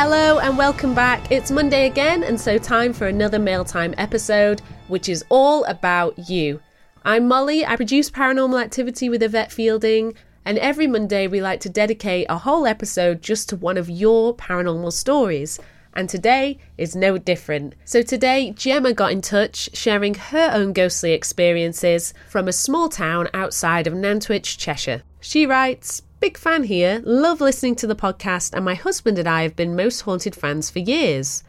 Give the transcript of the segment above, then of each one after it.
Hello and welcome back. It's Monday again, and so time for another Mail Time episode, which is all about you. I'm Molly. I produce Paranormal Activity with Yvette Fielding, and every Monday we like to dedicate a whole episode just to one of your paranormal stories. And today is no different. So today, Gemma got in touch, sharing her own ghostly experiences from a small town outside of Nantwich, Cheshire. She writes, Big fan here, love listening to the podcast, and my husband and I have been most haunted fans for years.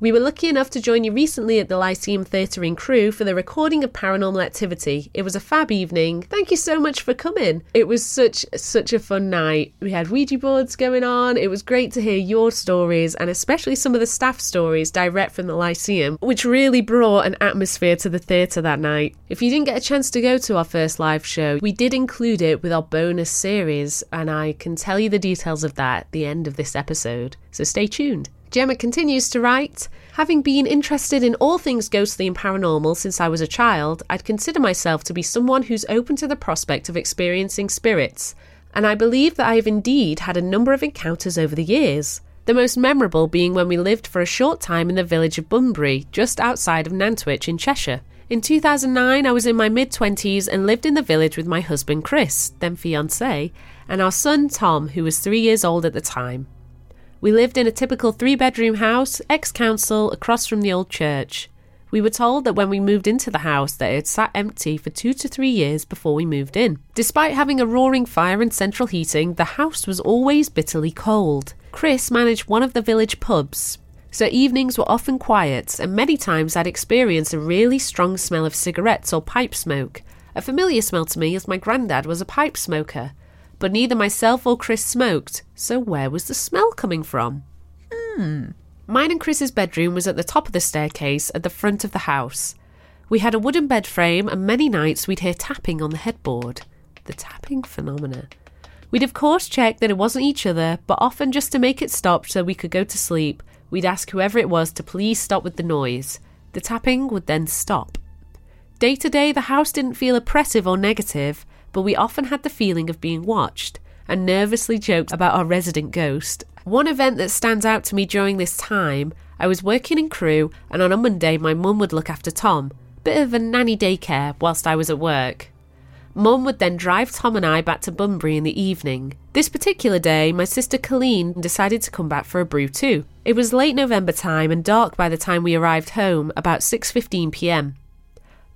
We were lucky enough to join you recently at the Lyceum Theatre in Crewe for the recording of Paranormal Activity. It was a fab evening. Thank you so much for coming. It was such such a fun night. We had Ouija boards going on. It was great to hear your stories and especially some of the staff stories direct from the Lyceum, which really brought an atmosphere to the theatre that night. If you didn't get a chance to go to our first live show, we did include it with our bonus series, and I can tell you the details of that at the end of this episode. So stay tuned. Gemma continues to write Having been interested in all things ghostly and paranormal since I was a child, I'd consider myself to be someone who's open to the prospect of experiencing spirits, and I believe that I have indeed had a number of encounters over the years. The most memorable being when we lived for a short time in the village of Bunbury, just outside of Nantwich in Cheshire. In 2009, I was in my mid 20s and lived in the village with my husband Chris, then fiance, and our son Tom, who was three years old at the time. We lived in a typical three bedroom house, ex council, across from the old church. We were told that when we moved into the house that it had sat empty for two to three years before we moved in. Despite having a roaring fire and central heating, the house was always bitterly cold. Chris managed one of the village pubs, so evenings were often quiet, and many times I'd experience a really strong smell of cigarettes or pipe smoke. A familiar smell to me as my granddad was a pipe smoker but neither myself or Chris smoked, so where was the smell coming from? Hmm. Mine and Chris's bedroom was at the top of the staircase at the front of the house. We had a wooden bed frame, and many nights we'd hear tapping on the headboard. The tapping phenomena. We'd of course check that it wasn't each other, but often just to make it stop so we could go to sleep, we'd ask whoever it was to please stop with the noise. The tapping would then stop. Day to day, the house didn't feel oppressive or negative, but we often had the feeling of being watched and nervously joked about our resident ghost. One event that stands out to me during this time, I was working in Crewe, and on a Monday, my mum would look after Tom, bit of a nanny daycare, whilst I was at work. Mum would then drive Tom and I back to Bunbury in the evening. This particular day, my sister Colleen decided to come back for a brew too. It was late November time and dark by the time we arrived home, about 6:15 p.m.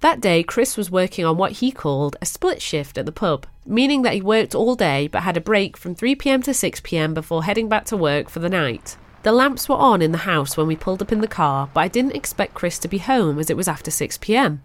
That day, Chris was working on what he called a split shift at the pub, meaning that he worked all day but had a break from 3pm to 6pm before heading back to work for the night. The lamps were on in the house when we pulled up in the car, but I didn't expect Chris to be home as it was after 6pm.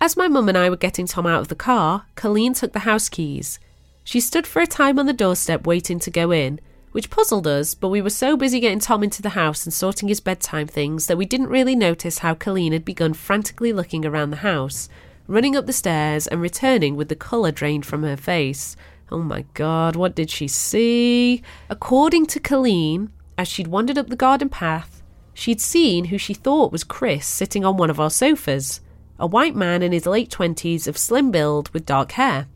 As my mum and I were getting Tom out of the car, Colleen took the house keys. She stood for a time on the doorstep waiting to go in, which puzzled us, but we were so busy getting Tom into the house and sorting his bedtime things that we didn't really notice how Colleen had begun frantically looking around the house, running up the stairs and returning with the colour drained from her face. Oh my god, what did she see? According to Colleen, as she'd wandered up the garden path, she'd seen who she thought was Chris sitting on one of our sofas, a white man in his late twenties of slim build with dark hair.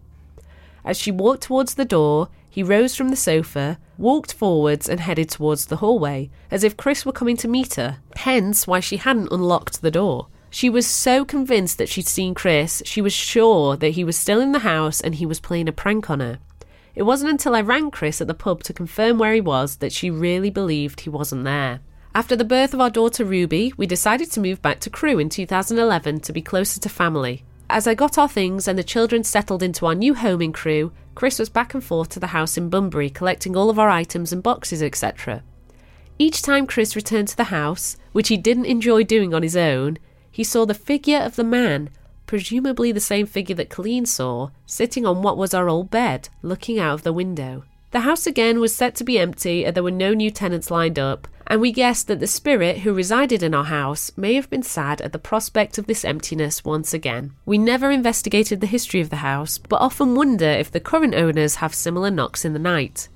As she walked towards the door, he rose from the sofa, walked forwards, and headed towards the hallway, as if Chris were coming to meet her, hence why she hadn't unlocked the door. She was so convinced that she'd seen Chris, she was sure that he was still in the house and he was playing a prank on her. It wasn't until I rang Chris at the pub to confirm where he was that she really believed he wasn't there. After the birth of our daughter Ruby, we decided to move back to Crewe in 2011 to be closer to family. As I got our things and the children settled into our new home in Crewe, Chris was back and forth to the house in Bunbury collecting all of our items and boxes, etc. Each time Chris returned to the house, which he didn't enjoy doing on his own, he saw the figure of the man, presumably the same figure that Colleen saw, sitting on what was our old bed, looking out of the window. The house again was set to be empty and there were no new tenants lined up, and we guessed that the spirit who resided in our house may have been sad at the prospect of this emptiness once again. We never investigated the history of the house, but often wonder if the current owners have similar knocks in the night.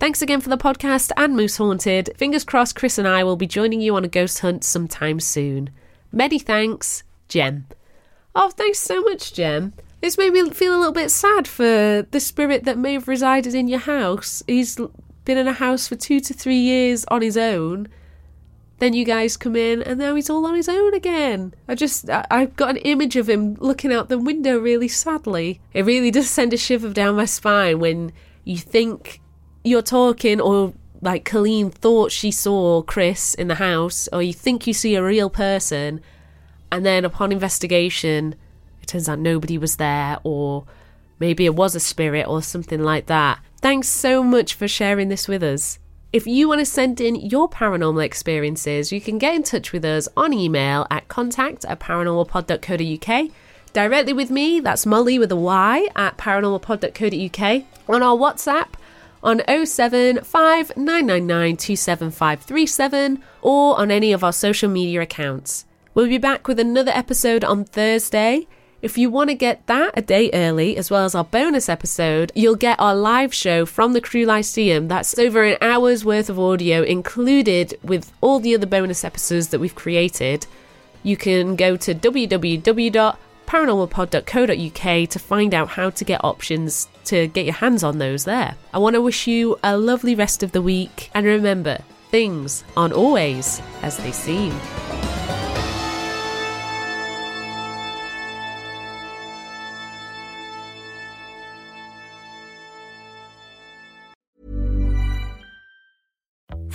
Thanks again for the podcast and Most Haunted. Fingers crossed Chris and I will be joining you on a ghost hunt sometime soon. Many thanks, Jem. Oh, thanks so much, Jem. This made me feel a little bit sad for the spirit that may have resided in your house. He's been in a house for two to three years on his own. Then you guys come in, and now he's all on his own again. I just, I, I've got an image of him looking out the window really sadly. It really does send a shiver down my spine when you think you're talking, or like Colleen thought she saw Chris in the house, or you think you see a real person, and then upon investigation, out nobody was there, or maybe it was a spirit or something like that. Thanks so much for sharing this with us. If you want to send in your paranormal experiences, you can get in touch with us on email at contact at paranormalpod.co.uk. Directly with me, that's Molly with a Y at paranormalpod.co.uk. On our WhatsApp on 07599927537 or on any of our social media accounts. We'll be back with another episode on Thursday. If you want to get that a day early, as well as our bonus episode, you'll get our live show from the Crewe Lyceum. That's over an hour's worth of audio included with all the other bonus episodes that we've created. You can go to www.paranormalpod.co.uk to find out how to get options to get your hands on those there. I want to wish you a lovely rest of the week, and remember, things aren't always as they seem.